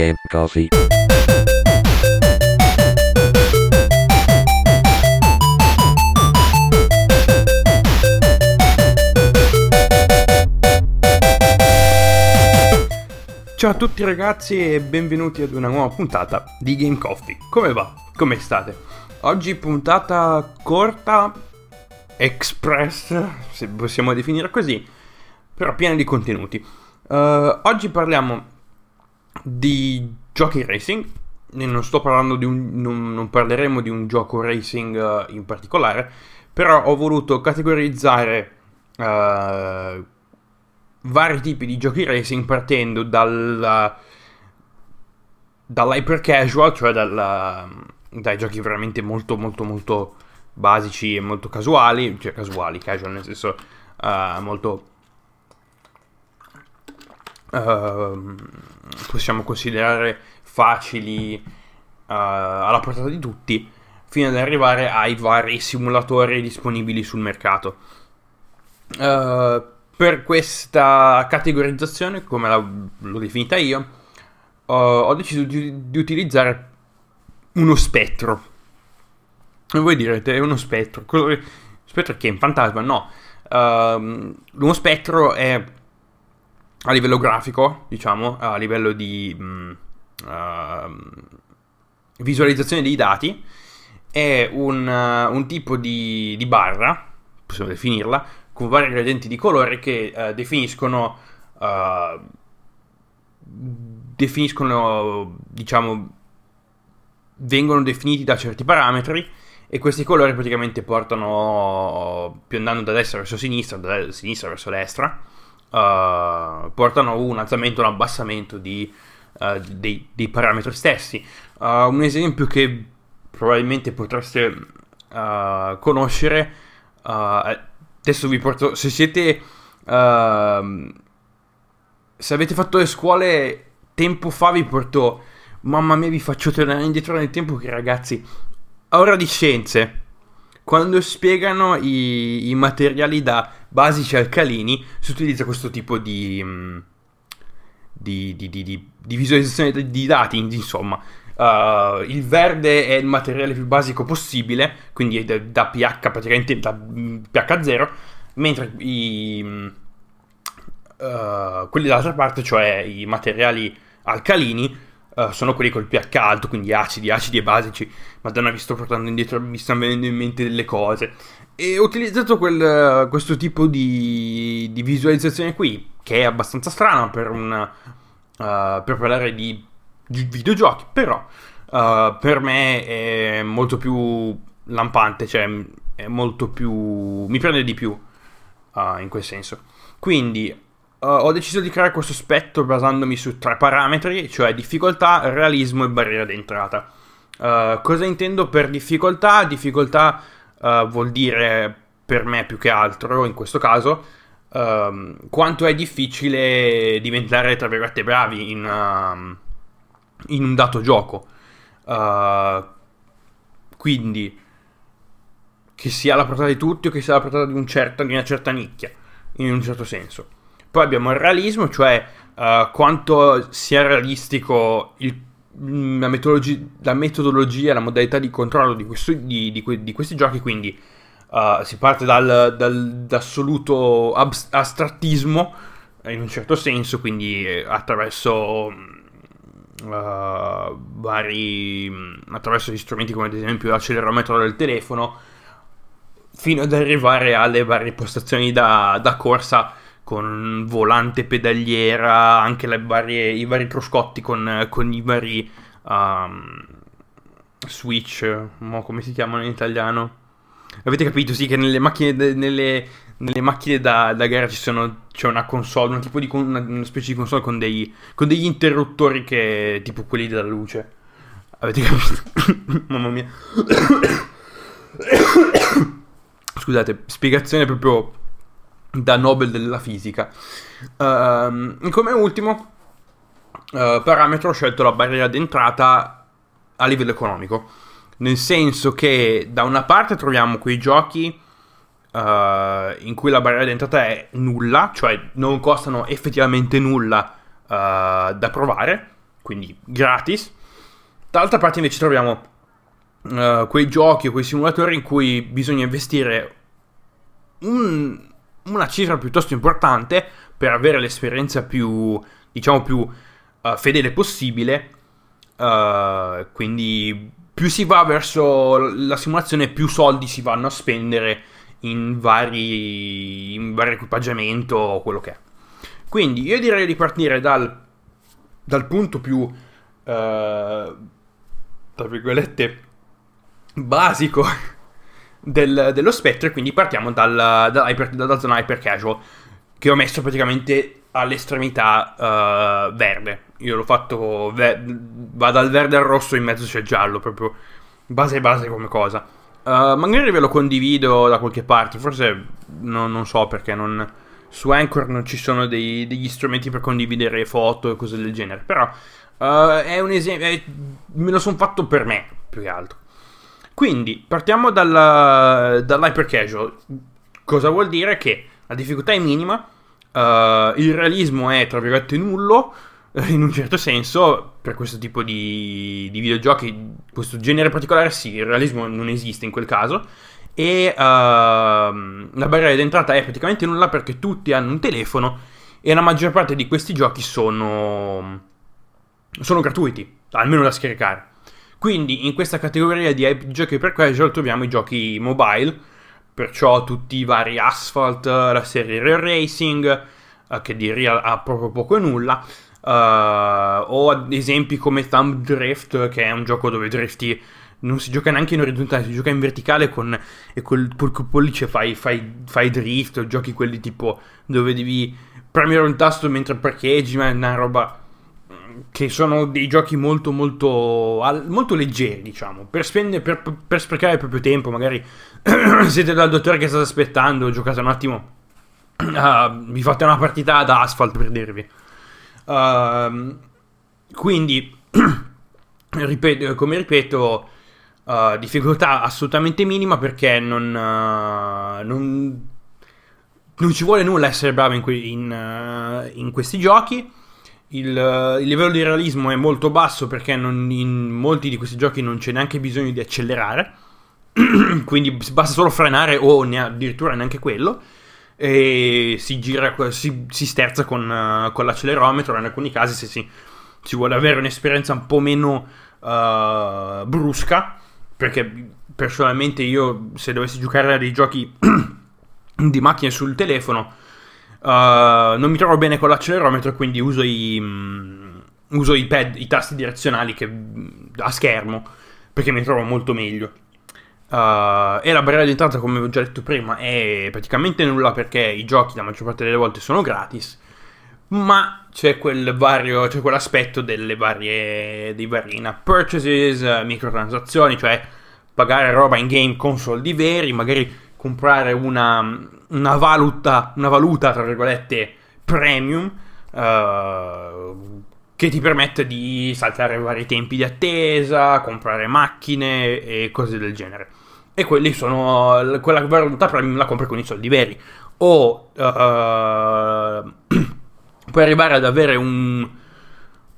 Game Coffee. Ciao a tutti ragazzi e benvenuti ad una nuova puntata di Game Coffee. Come va? Come state? Oggi puntata corta, express, se possiamo definire così, però piena di contenuti. Uh, oggi parliamo di giochi racing. Non sto parlando di un. Non, non parleremo di un gioco racing uh, in particolare. Però ho voluto categorizzare uh, vari tipi di giochi racing partendo dal, dall'hyper casual, cioè dalla, dai giochi veramente molto molto molto basici e molto casuali, cioè casuali, casual nel senso uh, molto uh, possiamo considerare facili uh, alla portata di tutti fino ad arrivare ai vari simulatori disponibili sul mercato. Uh, per questa categorizzazione, come la, l'ho definita io, uh, ho deciso di, di, utilizzare uno spettro. E voi direte, è uno spettro. Spettro che è un fantasma? No. Uh, uno spettro è a livello grafico, diciamo, a livello di mh, uh, visualizzazione dei dati, è un, uh, un tipo di, di, barra, possiamo definirla, con vari gradienti di colore che uh, definiscono, definiscono, diciamo, vengono definiti da certi parametri e questi colori praticamente portano, più andando da destra verso sinistra, da sinistra verso destra, uh, portano un alzamento o un abbassamento di, uh, dei, dei, parametri stessi. Uh, un esempio che probabilmente potreste conoscere, adesso vi porto, se siete, ehm, se avete fatto le scuole tempo fa vi porto, mamma mia vi faccio tornare indietro nel tempo che ragazzi, a ora di scienze, quando spiegano i, i materiali da basici alcalini si utilizza questo tipo di, mm, di, di, di visualizzazione di dati, insomma. Uh, il verde è il materiale più basico possibile, quindi è da, da pH praticamente da mm, pH 0, mentre i, uh, quelli dall'altra parte, cioè i materiali alcalini, uh, sono quelli col pH alto, quindi acidi, acidi e basici. Madonna, vi sto portando indietro, mi stanno venendo in mente delle cose. E ho utilizzato quel, questo tipo di, di, visualizzazione qui, che è abbastanza strana per, una, uh, per parlare di, di, videogiochi, però uh, per me è molto più lampante, cioè è molto più... mi prende di più uh, in quel senso. Quindi ho deciso di creare questo spettro basandomi su tre parametri, cioè difficoltà, realismo e barriera d'entrata. cosa intendo per difficoltà? Difficoltà uh, vuol dire per me più che altro in questo caso um, quanto è difficile diventare tra virgolette bravi in, uh, in un dato gioco. Uh, quindi che sia la portata di tutti o che sia la portata di, un certo, di una certa nicchia, in un certo senso. Poi abbiamo il realismo, cioè uh, quanto sia realistico il la, la metodologia, la modalità di controllo di, questo, di, di, di questi giochi, quindi uh, si parte dal, dal, dall'assoluto astrattismo, in un certo senso, quindi eh, attraverso uh, vari attraverso gli strumenti come ad esempio l'accelerometro del telefono, fino ad arrivare alle varie postazioni da, da corsa con volante pedaliera, anche varie, i vari cruscotti con, con i vari um, switch, mo come si chiamano in italiano? Avete capito, sì, che nelle macchine, nelle, nelle macchine da, da, gara ci sono, c'è una console, un tipo di una, una specie di console con, dei, con degli interruttori che tipo quelli della luce. Avete capito? Mamma mia. Scusate, spiegazione proprio da Nobel della fisica. Uh, come ultimo uh, parametro ho scelto la barriera d'entrata a livello economico, nel senso che da una parte troviamo quei giochi uh, in cui la barriera d'entrata è nulla, cioè non costano effettivamente nulla eh, da provare, quindi gratis. Dall'altra parte invece troviamo quei giochi o quei simulatori in cui bisogna investire un, una cifra piuttosto importante per avere l'esperienza più, diciamo, più uh, fedele possibile. Uh, quindi più si va verso la simulazione, più soldi si vanno a spendere in vari, in vari equipaggiamento o quello che è. Quindi io direi di partire dal, dal punto più, uh, tra virgolette, basico del, dello spettro. quindi partiamo dal, dall'hyper, dalla zona hyper casual, che ho messo praticamente all'estremità uh, verde. Io l'ho fatto, ve- va dal verde al rosso, in mezzo c'è il giallo, proprio base base come cosa. Uh, magari ve lo condivido da qualche parte, forse no, non so perché non, su Anchor non ci sono dei, degli strumenti per condividere foto e cose del genere, però uh, è un esempio, me lo sono fatto per me più che altro. Quindi partiamo dalla, dall'hyper casual. Cosa vuol dire? Che la difficoltà è minima, uh, il realismo è tra virgolette nullo, in un certo senso, per questo tipo di, di, videogiochi, questo genere particolare sì, il realismo non esiste in quel caso. E uh, la barriera d'entrata è praticamente nulla perché tutti hanno un telefono e la maggior parte di questi giochi sono, sono gratuiti, almeno da scaricare. Quindi in questa categoria di giochi per casual troviamo i giochi mobile, perciò tutti i vari Asphalt, la serie Real Racing, uh, che di Real ha proprio poco e nulla, uh, o esempi come Thumb Drift, che è un gioco dove drifti non si gioca neanche in orizzontale, si gioca in verticale con, e col pollice fai, fai, fai drift, o giochi quelli tipo dove devi premere un tasto mentre parcheggi, ma è una roba che sono dei giochi molto molto molto leggeri diciamo. Per, spendere, per, per sprecare il proprio tempo magari siete dal dottore che state aspettando giocate un attimo uh, vi fate una partita ad asphalt per dirvi. Uh, quindi ripeto, come ripeto uh, difficoltà assolutamente minima perché non, non, non ci vuole nulla essere bravi in, que- in, in questi giochi il, il, livello di realismo è molto basso perché non, in molti di questi giochi non c'è neanche bisogno di accelerare, quindi basta solo frenare o ne addirittura neanche quello. E si gira, si, si sterza con, uh, con, l'accelerometro. In alcuni casi, se si, si, vuole avere un'esperienza un po' meno uh, brusca, perché personalmente io, se dovessi giocare a dei giochi di macchine sul telefono, Uh, non mi trovo bene con l'accelerometro, quindi uso i, um, uso i pad, i tasti direzionali che, a schermo, perché mi trovo molto meglio. Uh, e la barriera di entrata, come ho già detto prima, è praticamente nulla perché i giochi la maggior parte delle volte sono gratis. Ma c'è quel vario, c'è quell'aspetto delle varie, dei vari purchases, microtransazioni, cioè pagare roba in game con soldi veri, magari comprare una, una valuta, una valuta, tra virgolette, premium, uh, che ti permette di saltare vari tempi di attesa, comprare macchine e cose del genere. E quelli sono, quella valuta premium la compri con i soldi veri. O uh, puoi arrivare ad avere un,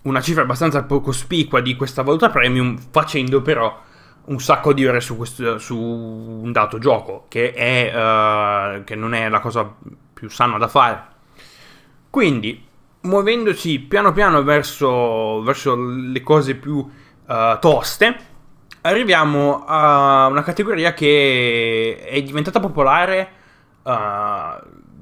una cifra abbastanza poco spicua di questa valuta premium facendo però un sacco di ore su, questo, su un dato gioco, che, è, uh, che non è la cosa più sana da fare. Quindi, muovendoci piano piano verso, verso le cose più uh, toste, arriviamo a una categoria che è diventata popolare uh,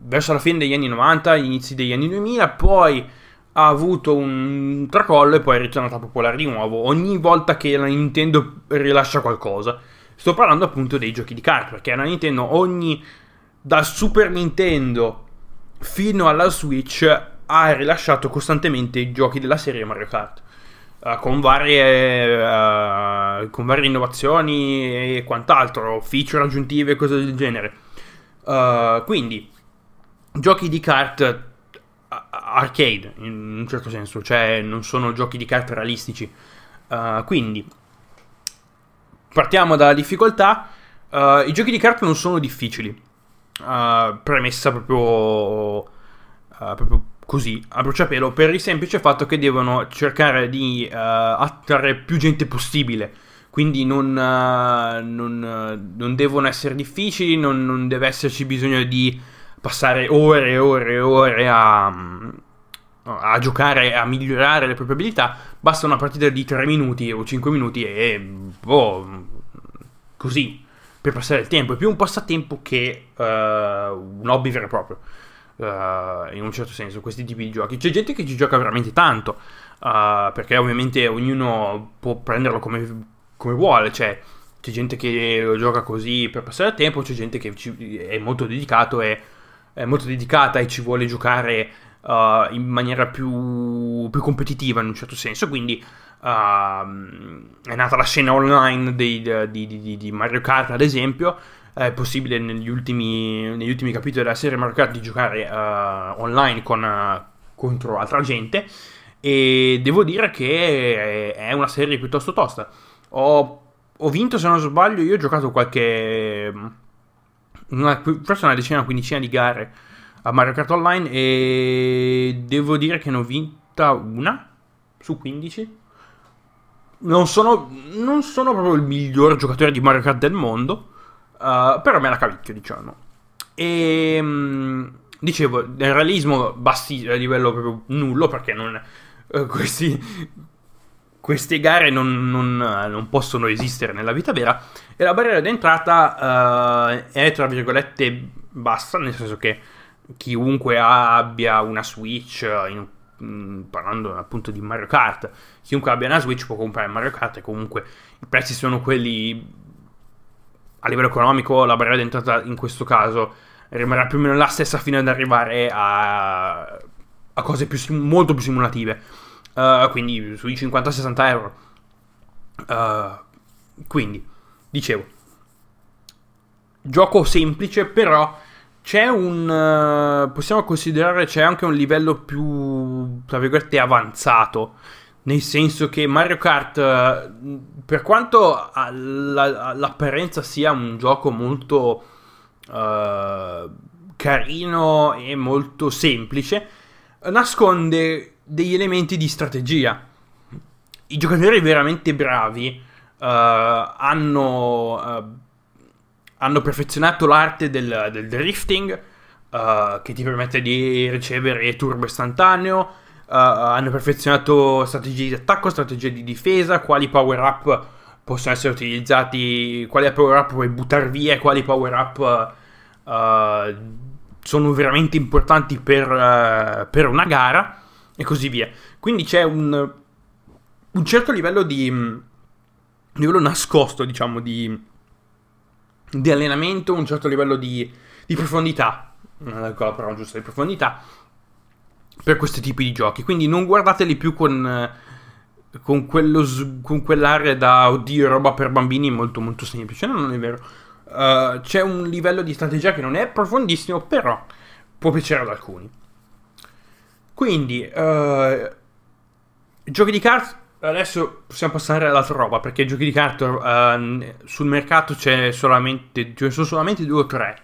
verso la fine degli anni 90, inizi degli anni 2000, poi ha avuto un tracollo e poi è ritornata popolare di nuovo ogni volta che la Nintendo rilascia qualcosa. Sto parlando appunto dei giochi di carte, perché la Nintendo ogni dal Super Nintendo fino alla Switch ha rilasciato costantemente i giochi della serie Mario Kart. Uh, con, varie, uh, con varie innovazioni e quant'altro, feature aggiuntive e cose del genere. Uh, quindi, giochi di kart arcade in un certo senso, cioè non sono giochi di carte realistici. Uh, quindi partiamo dalla difficoltà. Uh, I giochi di carte non sono difficili. Uh, premessa proprio, proprio, così, a bruciapelo, per il semplice fatto che devono cercare di attrarre più gente possibile. Quindi non, non, non devono essere difficili, non, non, deve esserci bisogno di passare ore e ore e ore a, a giocare, a migliorare le proprie abilità. Basta una partita di 3 minuti o 5 minuti e... Oh, così, per passare il tempo. È più un passatempo che uh, un hobby vero e proprio. Uh, in un certo senso, questi tipi di giochi. C'è gente che ci gioca veramente tanto, uh, perché ovviamente ognuno può prenderlo come, come vuole, cioè c'è gente che lo gioca così per passare il tempo, c'è gente che ci, è molto dedicato e è molto dedicata e ci vuole giocare uh, in maniera più, più, competitiva in un certo senso, quindi è nata la scena online di, di, di, di Mario Kart ad esempio, è possibile negli ultimi, negli ultimi capitoli della serie Mario Kart di giocare uh, online con, uh, contro altra gente e devo dire che è una serie piuttosto tosta. Ho, ho vinto, se non sbaglio, io ho giocato qualche... Una, forse una decina, una quindicina di gare a Mario Kart Online e devo dire che ne ho vinta una su 15. Non sono, non sono proprio il miglior giocatore di Mario Kart del mondo, Uh, però me la cavicchio, diciamo. E um, dicevo, nel realismo bassi a livello proprio nullo, perché non, uh, questi, queste gare non, non, non, possono esistere nella vita vera. E la barriera d'entrata uh, è, tra virgolette, bassa, nel senso che chiunque abbia una Switch, in, in, parlando appunto di Mario Kart, chiunque abbia una Switch può comprare Mario Kart e comunque i prezzi sono quelli a livello economico la barriera d'entrata in questo caso rimarrà più o meno la stessa fino ad arrivare a, a cose più, molto più simulative. Uh, quindi sui 50-60 euro. Uh, quindi, dicevo, gioco semplice, però c'è un... Uh, possiamo considerare c'è anche un livello più, tra virgolette, avanzato nel senso che Mario Kart, eh, per quanto all'apparenza sia un gioco molto carino e molto semplice, nasconde degli elementi di strategia. I giocatori veramente bravi uh, hanno, uh, hanno, perfezionato l'arte del, del drifting, che ti permette di ricevere turbo istantaneo uh, hanno perfezionato strategie di attacco, strategie di difesa, quali power up possono essere utilizzati, quali power up puoi buttare via e quali power up uh, sono veramente importanti per, uh, per, una gara e così via. Quindi c'è un, un certo livello di livello nascosto, diciamo, di, di allenamento, un certo livello di, di profondità, non è la parola giusta, di profondità per questi tipi di giochi. Quindi non guardateli più con, con, quello, con quell'area da oddio, roba per bambini molto molto semplice. No, non è vero. Uh, c'è un livello di strategia che non è profondissimo, però può piacere ad alcuni. Quindi, uh, giochi di carte. Adesso possiamo passare all'altra roba perché giochi di carte uh, sul mercato ce ne sono solamente due o tre.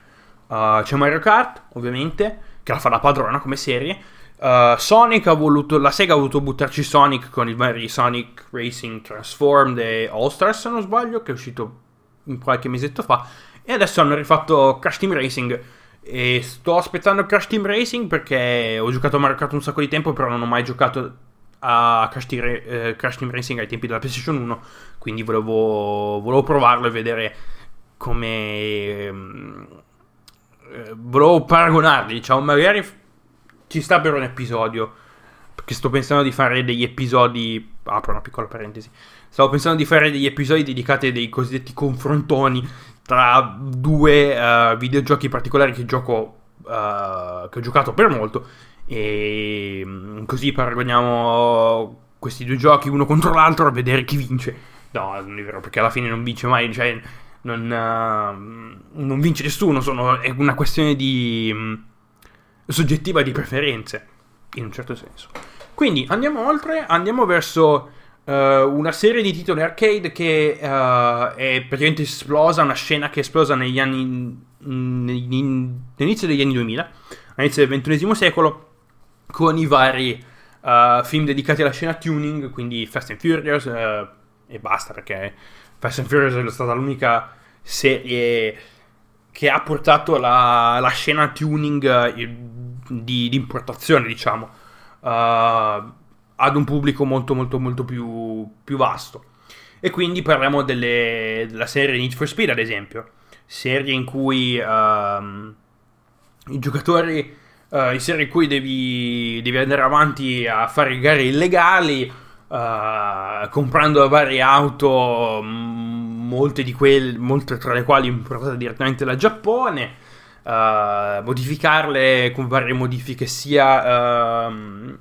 c'è Mario Kart, ovviamente, che la fa da padrona come serie. Uh, Sonic ha voluto, la Sega ha voluto buttarci Sonic con i vari Sonic Racing Transformed e All Stars se non sbaglio, che è uscito qualche mesetto fa. E adesso hanno rifatto Crash Team Racing. E sto aspettando Crash Team Racing perché ho giocato a Mario Kart un sacco di tempo, però non ho mai giocato a Crash Team, eh, Crash Team Racing ai tempi della PlayStation 1. Quindi volevo, volevo provarlo e vedere come. Eh, volevo paragonarli, diciamo, magari ci sta per un episodio. Perché sto pensando di fare degli episodi. Apro una piccola parentesi. Stavo pensando di fare degli episodi dedicati a dei cosiddetti confrontoni tra due uh, videogiochi particolari che gioco. Uh, che ho giocato per molto. E mm, così paragoniamo questi due giochi uno contro l'altro a vedere chi vince. No, non è vero, perché alla fine non vince mai. Cioè, non, uh, non vince nessuno. Sono, è una questione di mm, soggettiva di preferenze, in un certo senso. Quindi andiamo oltre, andiamo verso uh, una serie di titoli arcade che uh, è praticamente esplosa, una scena che è esplosa negli anni, negli, all'inizio degli anni 2000, all'inizio del XXI secolo, con i vari uh, film dedicati alla scena tuning, quindi Fast and Furious e basta perché Fast and Furious è stata l'unica serie che ha portato la, la scena tuning di, di importazione, diciamo, uh, ad un pubblico molto molto molto più, più vasto. E quindi parliamo delle, della serie Need for Speed, ad esempio, serie in cui uh, i giocatori, uh, in serie in cui devi, devi, andare avanti a fare gare illegali, uh, comprando varie auto, molte, di quelle, molte tra le quali importate direttamente dal Giappone, uh, modificarle con varie modifiche sia uh,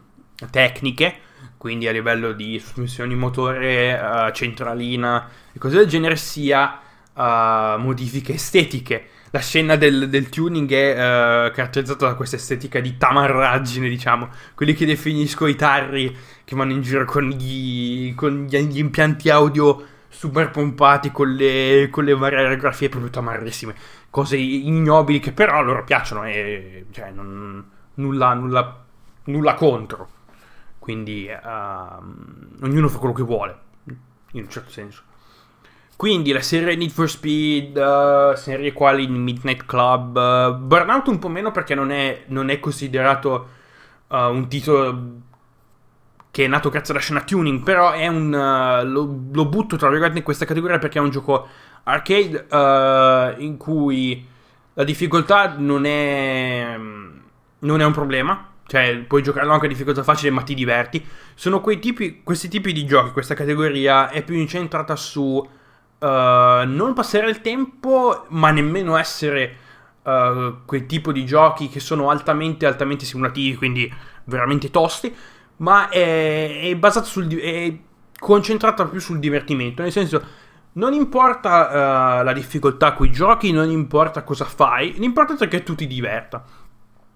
tecniche, quindi a livello di sospensioni motore, uh, centralina e cose del genere, sia modifiche estetiche. La scena del, del tuning è caratterizzata da questa estetica di tamarraggine, diciamo, quelli che definisco i tarri che vanno in giro con gli, con gli impianti audio super pompati con le, con le varie aerografie proprio tamarrissime. Cose ignobili che però a loro piacciono e cioè, non, nulla, nulla, nulla contro. Quindi uh, ognuno fa quello che vuole, in un certo senso. Quindi la serie Need for Speed, uh, serie quali Midnight Club, uh, Burnout un po' meno perché non è, non è considerato uh, un titolo che è nato grazie alla scena tuning, però è un... Lo, lo, butto tra virgolette in questa categoria perché è un gioco arcade in cui la difficoltà non è, non è un problema, cioè puoi giocarlo anche a difficoltà facile ma ti diverti. Sono quei tipi, questi tipi di giochi, questa categoria è più incentrata su uh, non passare il tempo ma nemmeno essere quel tipo di giochi che sono altamente, altamente simulativi, quindi veramente tosti ma è, è basato sul è concentrata più sul divertimento, nel senso non importa uh, la difficoltà a cui giochi, non importa cosa fai, l'importante è che tu ti diverta.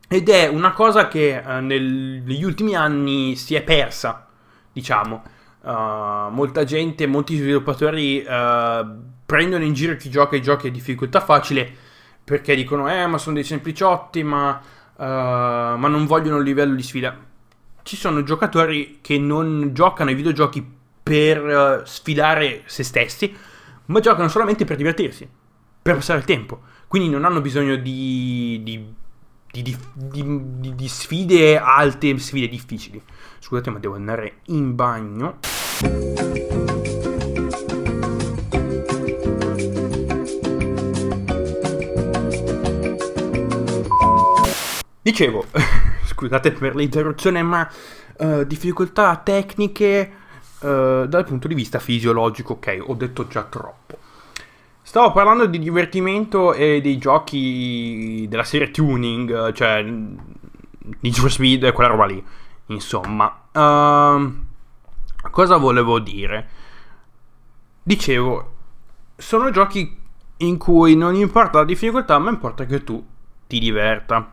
Ed è una cosa che uh, nel, negli ultimi anni si è persa, diciamo. Uh, molta gente, molti sviluppatori prendono in giro chi gioca i giochi a difficoltà facile perché dicono, eh, ma sono dei sempliciotti, ma, ma non vogliono il livello di sfida ci sono giocatori che non giocano ai videogiochi per uh, sfidare se stessi, ma giocano solamente per divertirsi, per passare il tempo. Quindi non hanno bisogno di, di, di, di sfide alte, sfide difficili. Scusate, ma devo andare in bagno. Dicevo, scusate per l'interruzione, ma uh, difficoltà tecniche uh, dal punto di vista fisiologico, ok, ho detto già troppo. Stavo parlando di divertimento e dei giochi della serie tuning, cioè Need for Speed e quella roba lì. Insomma, uh, cosa volevo dire? Dicevo, sono giochi in cui non importa la difficoltà, ma importa che tu ti diverta.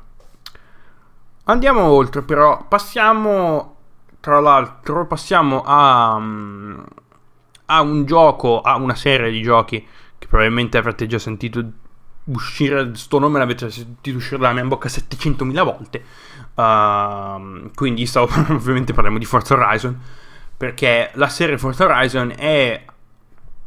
Andiamo oltre però, passiamo tra l'altro, passiamo a, mm, a un gioco, a una serie di giochi che probabilmente avrete già sentito uscire, sto nome l'avete sentito uscire dalla mia bocca 700.000 volte, uh, quindi stavo, ovviamente parliamo di Forza Horizon, perché la serie Forza Horizon è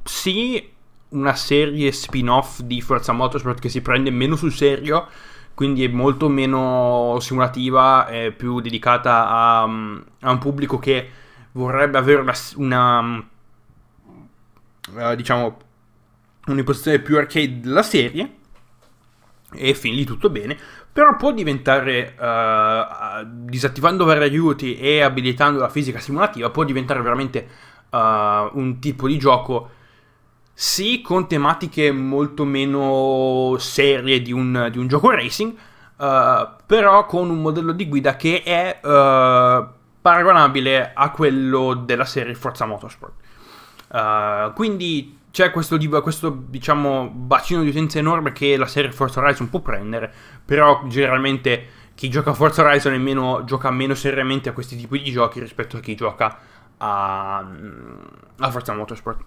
sì una serie spin-off di Forza Motorsport che si prende meno sul serio, quindi è molto meno simulativa, è più dedicata a, a un pubblico che vorrebbe avere una, una uh, diciamo un'impostazione più arcade della serie e fin lì tutto bene però può diventare uh, disattivando vari aiuti e abilitando la fisica simulativa può diventare veramente uh, un tipo di gioco sì con tematiche molto meno serie di un, di un gioco racing, uh, però con un modello di guida che è paragonabile a quello della serie Forza Motorsport. Quindi c'è questo, questo, diciamo, bacino di utenza enorme che la serie Forza Horizon può prendere, però generalmente chi gioca a Forza Horizon meno, gioca meno seriamente a questi tipi di giochi rispetto a chi gioca a, a Forza Motorsport.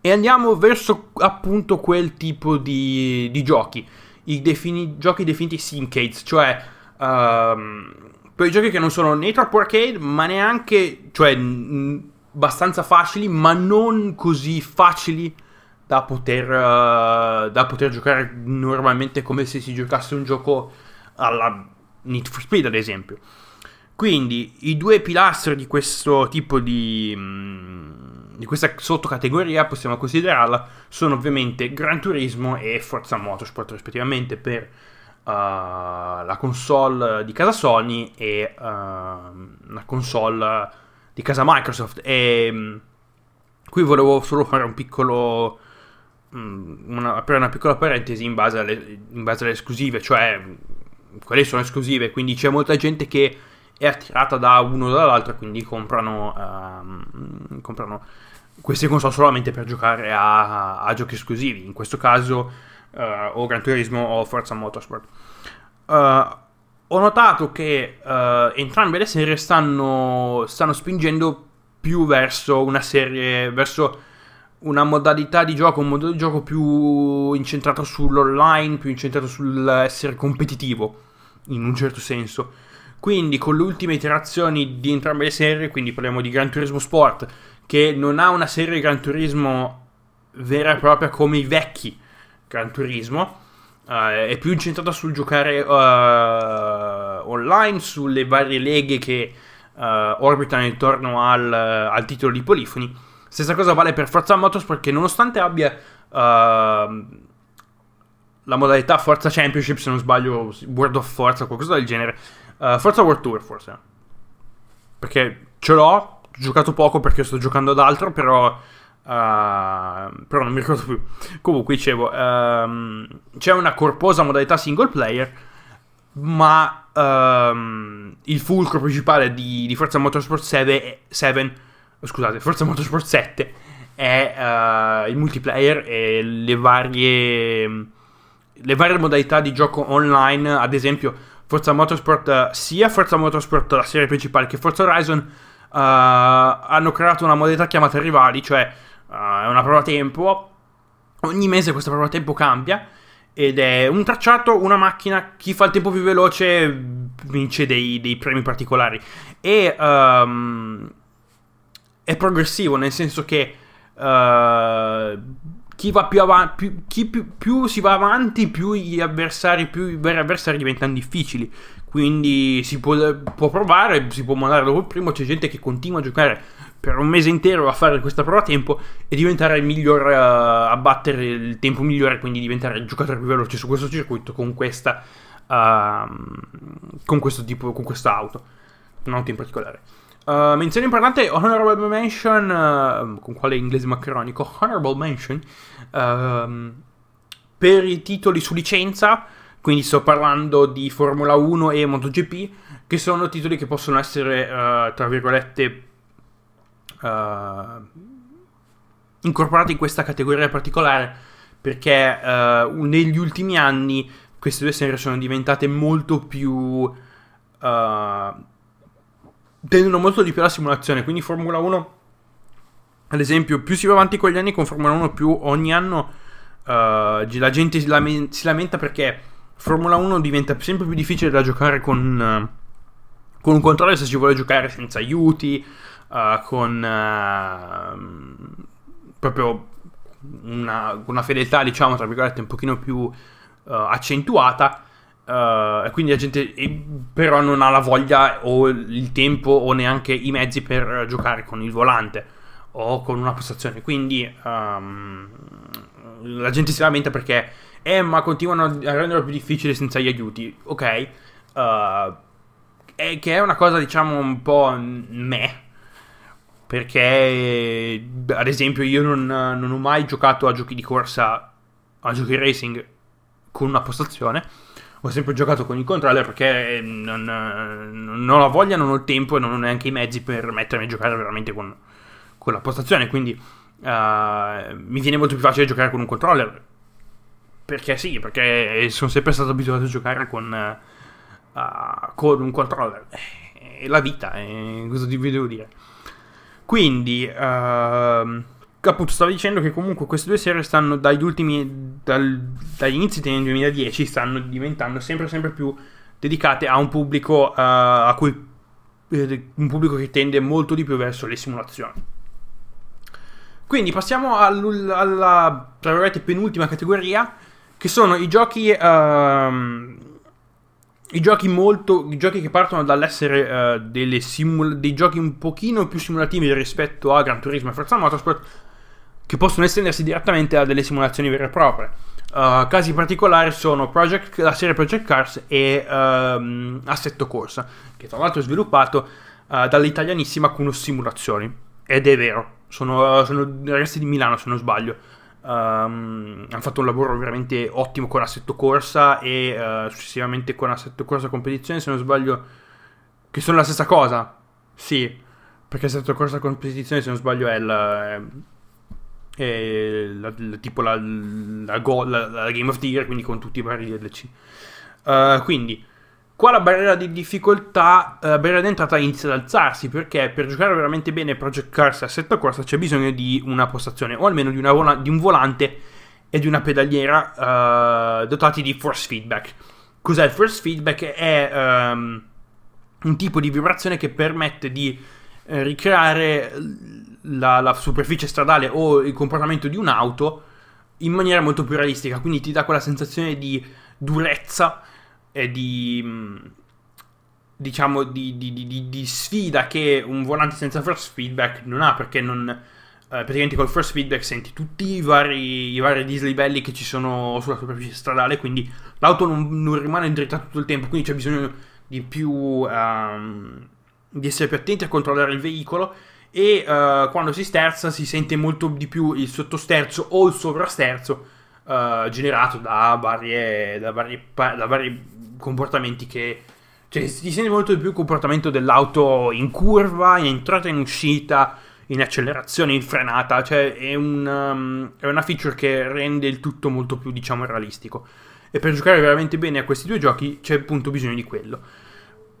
E andiamo verso appunto quel tipo di, di giochi, i defini, giochi definiti syncades, cioè um, quei giochi che non sono né troppo arcade, ma neanche, cioè, abbastanza facili, ma non così facili da poter, uh, da poter giocare normalmente come se si giocasse un gioco alla Need for Speed, ad esempio. Quindi i due pilastri di questo tipo di, di questa sottocategoria, possiamo considerarla, sono ovviamente Gran Turismo e Forza Motorsport rispettivamente per uh, la console di casa Sony e uh, la console di casa Microsoft. E um, qui volevo solo fare un piccolo... Una, aprire una piccola parentesi in base, alle, in base alle esclusive, cioè quelle sono esclusive, quindi c'è molta gente che è attirata da uno o dall'altro, quindi comprano, um, comprano queste console solamente per giocare a, a giochi esclusivi, in questo caso uh, o Gran Turismo o Forza Motorsport. Uh, ho notato che uh, entrambe le serie stanno, stanno spingendo più verso una serie, verso una modalità di gioco, un modo di gioco più incentrato sull'online, più incentrato sull'essere competitivo, in un certo senso. Quindi con le ultime iterazioni di entrambe le serie, quindi parliamo di Gran Turismo Sport, che non ha una serie Gran Turismo vera e propria come i vecchi Gran Turismo, uh, è più incentrata sul giocare uh, online, sulle varie leghe che uh, orbitano intorno al, al, titolo di Polifoni. Stessa cosa vale per Forza Motorsport che nonostante abbia la modalità Forza Championship, se non sbaglio, World of Forza o qualcosa del genere, Uh, Forza World Tour forse. Perché ce l'ho, ho giocato poco perché sto giocando ad altro, però... Uh, però non mi ricordo più. Comunque dicevo, um, c'è una corposa modalità single player, ma um, il fulcro principale di, di Forza Motorsport 7, 7 scusate, Forza Motorsport 7 è uh, il multiplayer e le varie, le varie modalità di gioco online, ad esempio Forza Motorsport, sia Forza Motorsport, la serie principale, che Forza Horizon, uh, hanno creato una modalità chiamata Rivali, cioè uh, è una prova tempo. Ogni mese questa prova tempo cambia ed è un tracciato, una macchina, chi fa il tempo più veloce vince dei, dei premi particolari. E um, è progressivo, nel senso che uh, chi va più avanti, più, chi più, più, si va avanti, più gli avversari, più i veri avversari diventano difficili. Quindi si può, può provare, si può mandare dopo il primo. C'è gente che continua a giocare per un mese intero a fare questa prova a tempo e diventare il miglior, uh, a battere il tempo migliore, quindi diventare il giocatore più veloce su questo circuito con questa, uh, con questo tipo, con questa auto, un'auto in particolare. Uh, menzione importante, honorable mention, uh, con quale inglese maccheronico, honorable mention, uh, per i titoli su licenza, quindi sto parlando di Formula 1 e MotoGP, che sono titoli che possono essere, uh, tra virgolette, incorporati in questa categoria particolare, perché negli ultimi anni queste due serie sono diventate molto più tendono molto di più alla simulazione. Quindi Formula 1, ad esempio, più si va avanti con gli anni con Formula 1, più ogni anno uh, la gente si, lame- si, lamenta perché Formula 1 diventa sempre più difficile da giocare con, uh, con un controller se si vuole giocare senza aiuti, uh, con proprio una, una, fedeltà, diciamo, tra virgolette, un pochino più accentuata. Uh, e quindi la gente però non ha la voglia o il tempo o neanche i mezzi per giocare con il volante o con una postazione. Quindi um, la gente si lamenta perché eh, ma continuano a renderlo più difficile senza gli aiuti. Ok, uh, è che è una cosa diciamo un po' me. Perché ad esempio io non, non ho mai giocato a giochi di corsa, a giochi racing con una postazione ho sempre giocato con il controller perché non, non, ho la voglia, non ho il tempo e non ho neanche i mezzi per mettermi a giocare veramente con, con la postazione. Quindi uh, mi viene molto più facile giocare con un controller. Perché sì, perché sono sempre stato abituato a giocare con, uh, con un controller. È la vita, è, cosa ti devo dire. Quindi... Uh, appunto stavo dicendo che comunque queste due serie stanno dagli ultimi dal, dagli inizi del 2010 stanno diventando sempre sempre più dedicate a un pubblico uh, a cui un pubblico che tende molto di più verso le simulazioni. Quindi passiamo all, alla penultima categoria, che sono i giochi. Uh, I giochi molto. I giochi che partono dall'essere uh, delle simula- dei giochi un pochino più simulativi rispetto a Gran Turismo e Forza Motorsport, che possono estendersi direttamente a delle simulazioni vere e proprie. Uh, casi particolari sono Project, la serie Project Cars e uh, Assetto Corsa, che tra l'altro è sviluppato uh, dall'italianissima Cuno Simulazioni. Ed è vero, sono, sono ragazzi di Milano se non sbaglio. Um, hanno fatto un lavoro veramente ottimo con Assetto Corsa e uh, successivamente con Assetto Corsa Competizione, se non sbaglio, che sono la stessa cosa. Sì, perché Assetto Corsa Competizione, se non sbaglio, è il la, la, tipo la, la, Game of the Year, quindi con tutti i vari DLC. Uh, eh, quindi, qua la barriera di difficoltà, la uh, barriera d'entrata inizia ad alzarsi, perché per giocare veramente bene Project Cars Assetto Corsa c'è bisogno di una postazione, o almeno di, vola- di un volante e di una pedaliera uh, dotati di force feedback. Cos'è il force feedback? È um, un tipo di vibrazione che permette di eh, ricreare la, la, superficie stradale o il comportamento di un'auto in maniera molto più realistica, quindi ti dà quella sensazione di durezza di mm, diciamo di, di, di, di sfida che un volante senza force feedback non ha perché non eh, praticamente col force feedback senti tutti i vari, i vari dislivelli che ci sono sulla superficie stradale quindi l'auto non, non rimane dritta tutto il tempo quindi c'è bisogno di più um, di essere più attenti a controllare il veicolo e uh, quando si sterza si sente molto di più il sottosterzo o il sovrasterzo uh, generato da, varie, da, varie, da vari comportamenti che cioè si sente molto di più il comportamento dell'auto in curva, in entrata e in uscita, in accelerazione, in frenata, cioè è, un, um, è, una feature che rende il tutto molto più, diciamo, realistico. E per giocare veramente bene a questi due giochi c'è appunto bisogno di quello.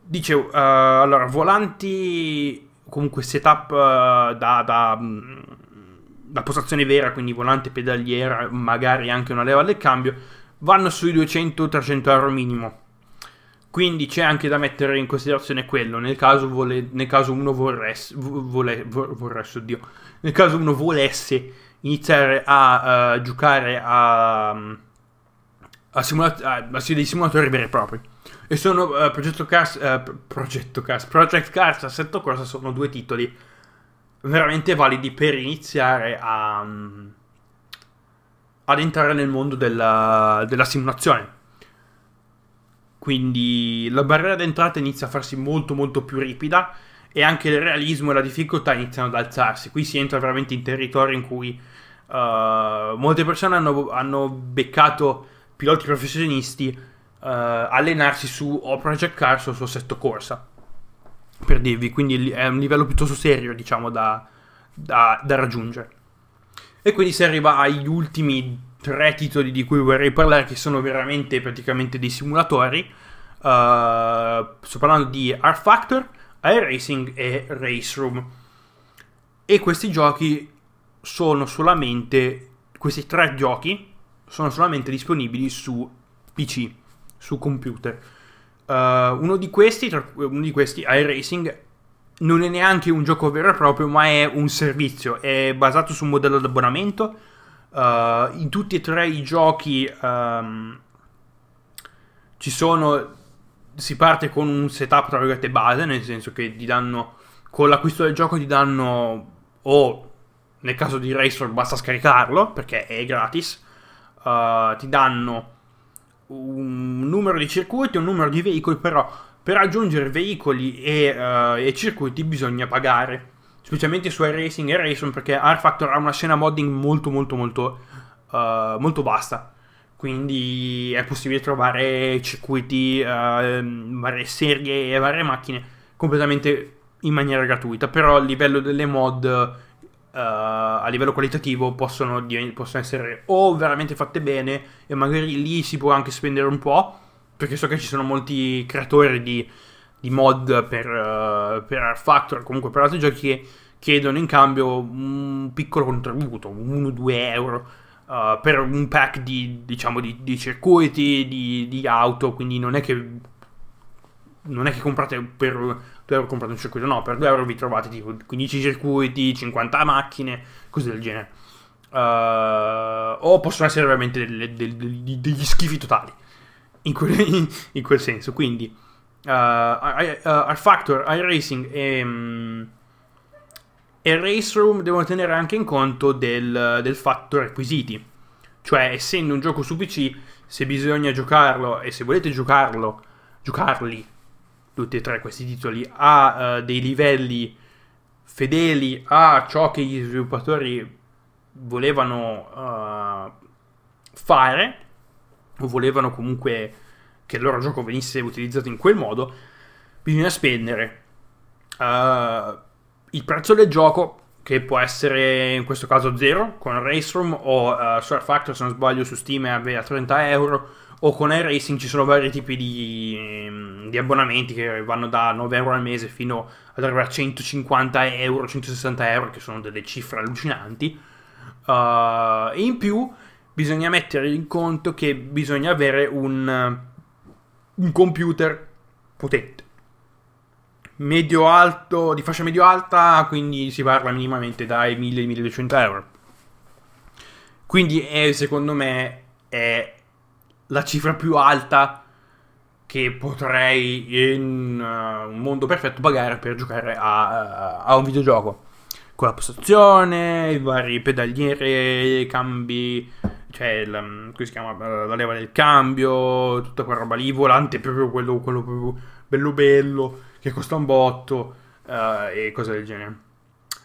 Dicevo, uh, allora, volanti comunque setup uh, da, da, mm, da, postazione vera, quindi volante pedaliera, magari anche una leva del cambio, vanno sui 200-300 euro minimo. Quindi c'è anche da mettere in considerazione quello, nel caso, vole, nel caso uno vorresse, vole, vorresse, oddio, nel caso uno volesse iniziare a uh, giocare a, a, simula- a, a dei simulatori veri e propri. E sono uh, Progetto Cars, uh, Progetto Cars, Project Cars Assetto Corsa sono due titoli veramente validi per iniziare a, um, ad entrare nel mondo della, della simulazione. Quindi la barriera d'entrata inizia a farsi molto molto più ripida e anche il realismo e la difficoltà iniziano ad alzarsi. Qui si entra veramente in territori in cui uh, molte persone hanno, hanno beccato piloti professionisti uh, allenarsi su o Project Cars o su Assetto Corsa. Per dirvi, quindi è un livello piuttosto serio, diciamo, da, da, da raggiungere. E quindi si arriva agli ultimi tre titoli di cui vorrei parlare, che sono veramente praticamente dei simulatori. Uh, sto parlando di Art Factor, iRacing e Race Room. E questi giochi sono solamente. Questi tre giochi sono solamente disponibili su PC su computer. Uh, uno di questi, uno di questi, iRacing, non è neanche un gioco vero e proprio, ma è un servizio. È basato su un modello di abbonamento. Uh, in tutti e tre i giochi um, ci sono. Si parte con un setup tra virgolette base, nel senso che ti danno. Con l'acquisto del gioco ti danno. O nel caso di Racer basta scaricarlo perché è gratis. Uh, ti danno un numero di circuiti e un numero di veicoli, però per aggiungere veicoli e, uh, e circuiti bisogna pagare, specialmente su iRacing e Racing perché R Factor ha una scena modding molto molto molto, uh, molto vasta. Quindi è possibile trovare circuiti, uh, varie serie e varie macchine completamente in maniera gratuita. Però a livello delle mod uh, a livello qualitativo possono, possono, essere o veramente fatte bene e magari lì si può anche spendere un po', perché so che ci sono molti creatori di, di mod per, uh, per Art Factor, comunque per altri giochi che chiedono in cambio un piccolo contributo, 1-2 euro. Uh, per un pack di, diciamo, di, di circuiti, di, di, auto, quindi non è che non è che comprate per 2 euro comprate un circuito, no, per 2 euro vi trovate tipo 15 circuiti, 50 macchine, cose del genere. Uh, o possono essere veramente delle, delle, degli schifi totali in quel, in, in quel senso. Quindi, uh, uh, Factor, iRacing e, um, e Race Room devono tenere anche in conto del, del fatto requisiti. Cioè, essendo un gioco su PC, se bisogna giocarlo e se volete giocarlo, giocarli tutti e tre questi titoli a uh, dei livelli fedeli a ciò che gli sviluppatori volevano uh, fare o volevano comunque che il loro gioco venisse utilizzato in quel modo, bisogna spendere uh, il prezzo del gioco, che può essere in questo caso zero con Race Room o uh, Surf Factor, se non sbaglio, su Steam è a 30 euro. O con iRacing ci sono vari tipi di, di, abbonamenti che vanno da 9 euro al mese fino ad arrivare a 150 euro, 160 euro, che sono delle cifre allucinanti. Uh, in più bisogna mettere in conto che bisogna avere un, un computer potente. Medio alto, di fascia medio alta, quindi si parla minimamente dai 1000-1200 euro. Quindi è, secondo me è la cifra più alta che potrei in uh, un mondo perfetto pagare per giocare a, a un videogioco con la postazione, i vari pedaliere, cambi, cioè la, come si chiama, la leva del cambio, tutta quella roba lì, volante proprio quello, quello proprio bello bello, che costa un botto uh, e cose del genere.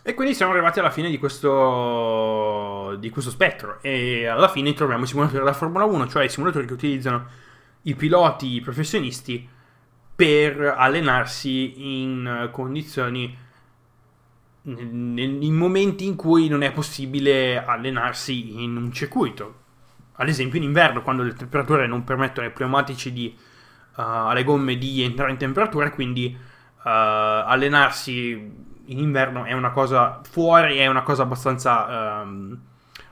E quindi siamo arrivati alla fine di questo, di questo spettro e alla fine troviamo i simulatori della Formula 1, cioè i simulatori che utilizzano i piloti professionisti per allenarsi in condizioni in momenti in cui non è possibile allenarsi in un circuito. Ad esempio in inverno, quando le temperature non permettono ai pneumatici di, uh, alle gomme di entrare in temperatura, quindi uh, allenarsi in inverno è una cosa fuori, è una cosa abbastanza, um,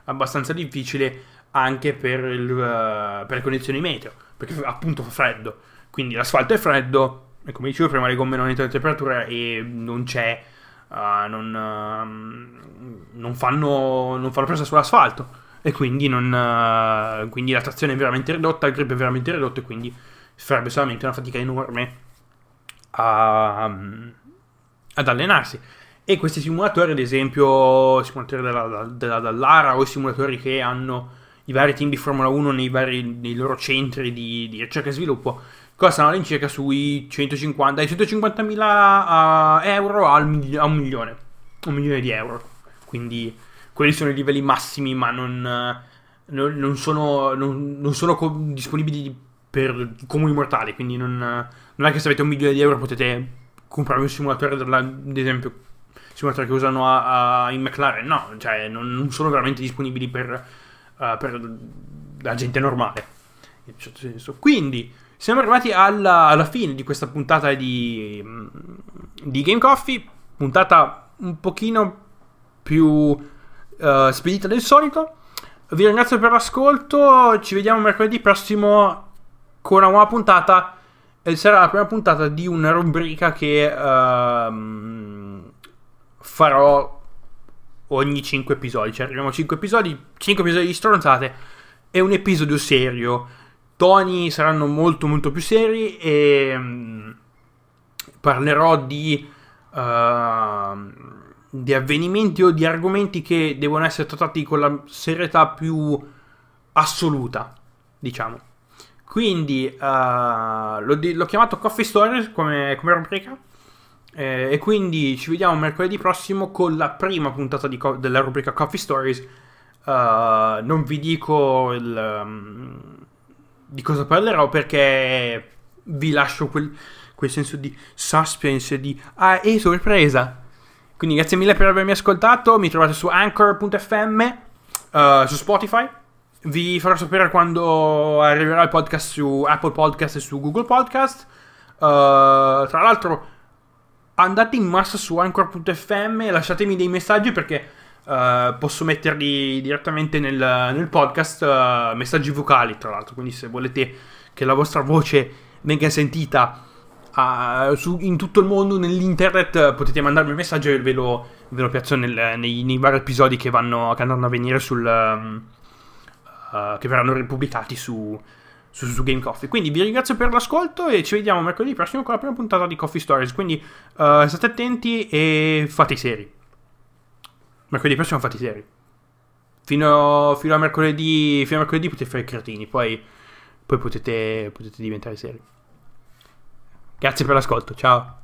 abbastanza difficile anche per, il, uh, per le condizioni meteo, perché appunto fa freddo. Quindi l'asfalto è freddo, e come dicevo prima le gomme non entrano in temperatura e non c'è uh, non, uh, non, fanno, non fanno presa sull'asfalto e quindi, non, uh, quindi, la trazione è veramente ridotta, il grip è veramente ridotto e quindi farebbe solamente una fatica enorme a, um, ad allenarsi. E questi simulatori, ad esempio, simulatori della, della Dallara o i simulatori che hanno i vari team di Formula 1 nei, vari, nei loro centri di, di ricerca e sviluppo, costano all'incirca sui 150, dai 150.000 euro al, a un milione, un milione di euro. Quindi quelli sono i livelli massimi, ma non, non, non sono, non, non sono co- disponibili per comuni mortali. Quindi non, non, è che se avete un milione di euro potete comprare un simulatore, della, ad esempio, simulatore che usano a, a, in McLaren. No, cioè non, sono veramente disponibili per, uh, per la gente normale. In certo senso. Quindi siamo arrivati alla, alla fine di questa puntata di, di, Game Coffee. Puntata un pochino più uh, spedita del solito. Vi ringrazio per l'ascolto. Ci vediamo mercoledì prossimo con una nuova puntata. E sarà la prima puntata di una rubrica che uh, farò ogni 5 episodi. Cioè, arriviamo a 5 episodi, 5 episodi di stronzate e un episodio serio toni saranno molto molto più seri e um, parlerò di, uh, di avvenimenti o di argomenti che devono essere trattati con la serietà più assoluta, diciamo. Quindi uh, l'ho, l'ho, chiamato Coffee Stories come, come rubrica. Eh, e quindi ci vediamo mercoledì prossimo con la prima puntata co- della rubrica Coffee Stories. Uh, non vi dico il, um, di cosa parlerò perché vi lascio quel, quel senso di suspense, di ah, e sorpresa. Quindi grazie mille per avermi ascoltato, mi trovate su anchor.fm, uh, eh, su Spotify. Vi farò sapere quando arriverà il podcast su Apple Podcast e su Google Podcast. Uh, tra l'altro, andate in massa su anchor.fm e lasciatemi dei messaggi perché Uh, posso metterli direttamente nel, nel podcast, uh, messaggi vocali tra l'altro, quindi se volete che la vostra voce venga sentita uh, su, in tutto il mondo, nell'internet, potete mandarmi un messaggio e ve lo, ve lo piazzo nel, nei, nei, vari episodi che, vanno, che andranno a venire sul... Um, uh, che verranno ripubblicati su, su, su, Game Coffee. Quindi vi ringrazio per l'ascolto e ci vediamo mercoledì prossimo con la prima puntata di Coffee Stories. Quindi uh, state attenti e fate i seri. Mercoledì prossimo fate i seri. Fino, fino, a mercoledì, fino a mercoledì potete fare i cretini, poi, poi potete, potete diventare seri. Grazie per l'ascolto, ciao.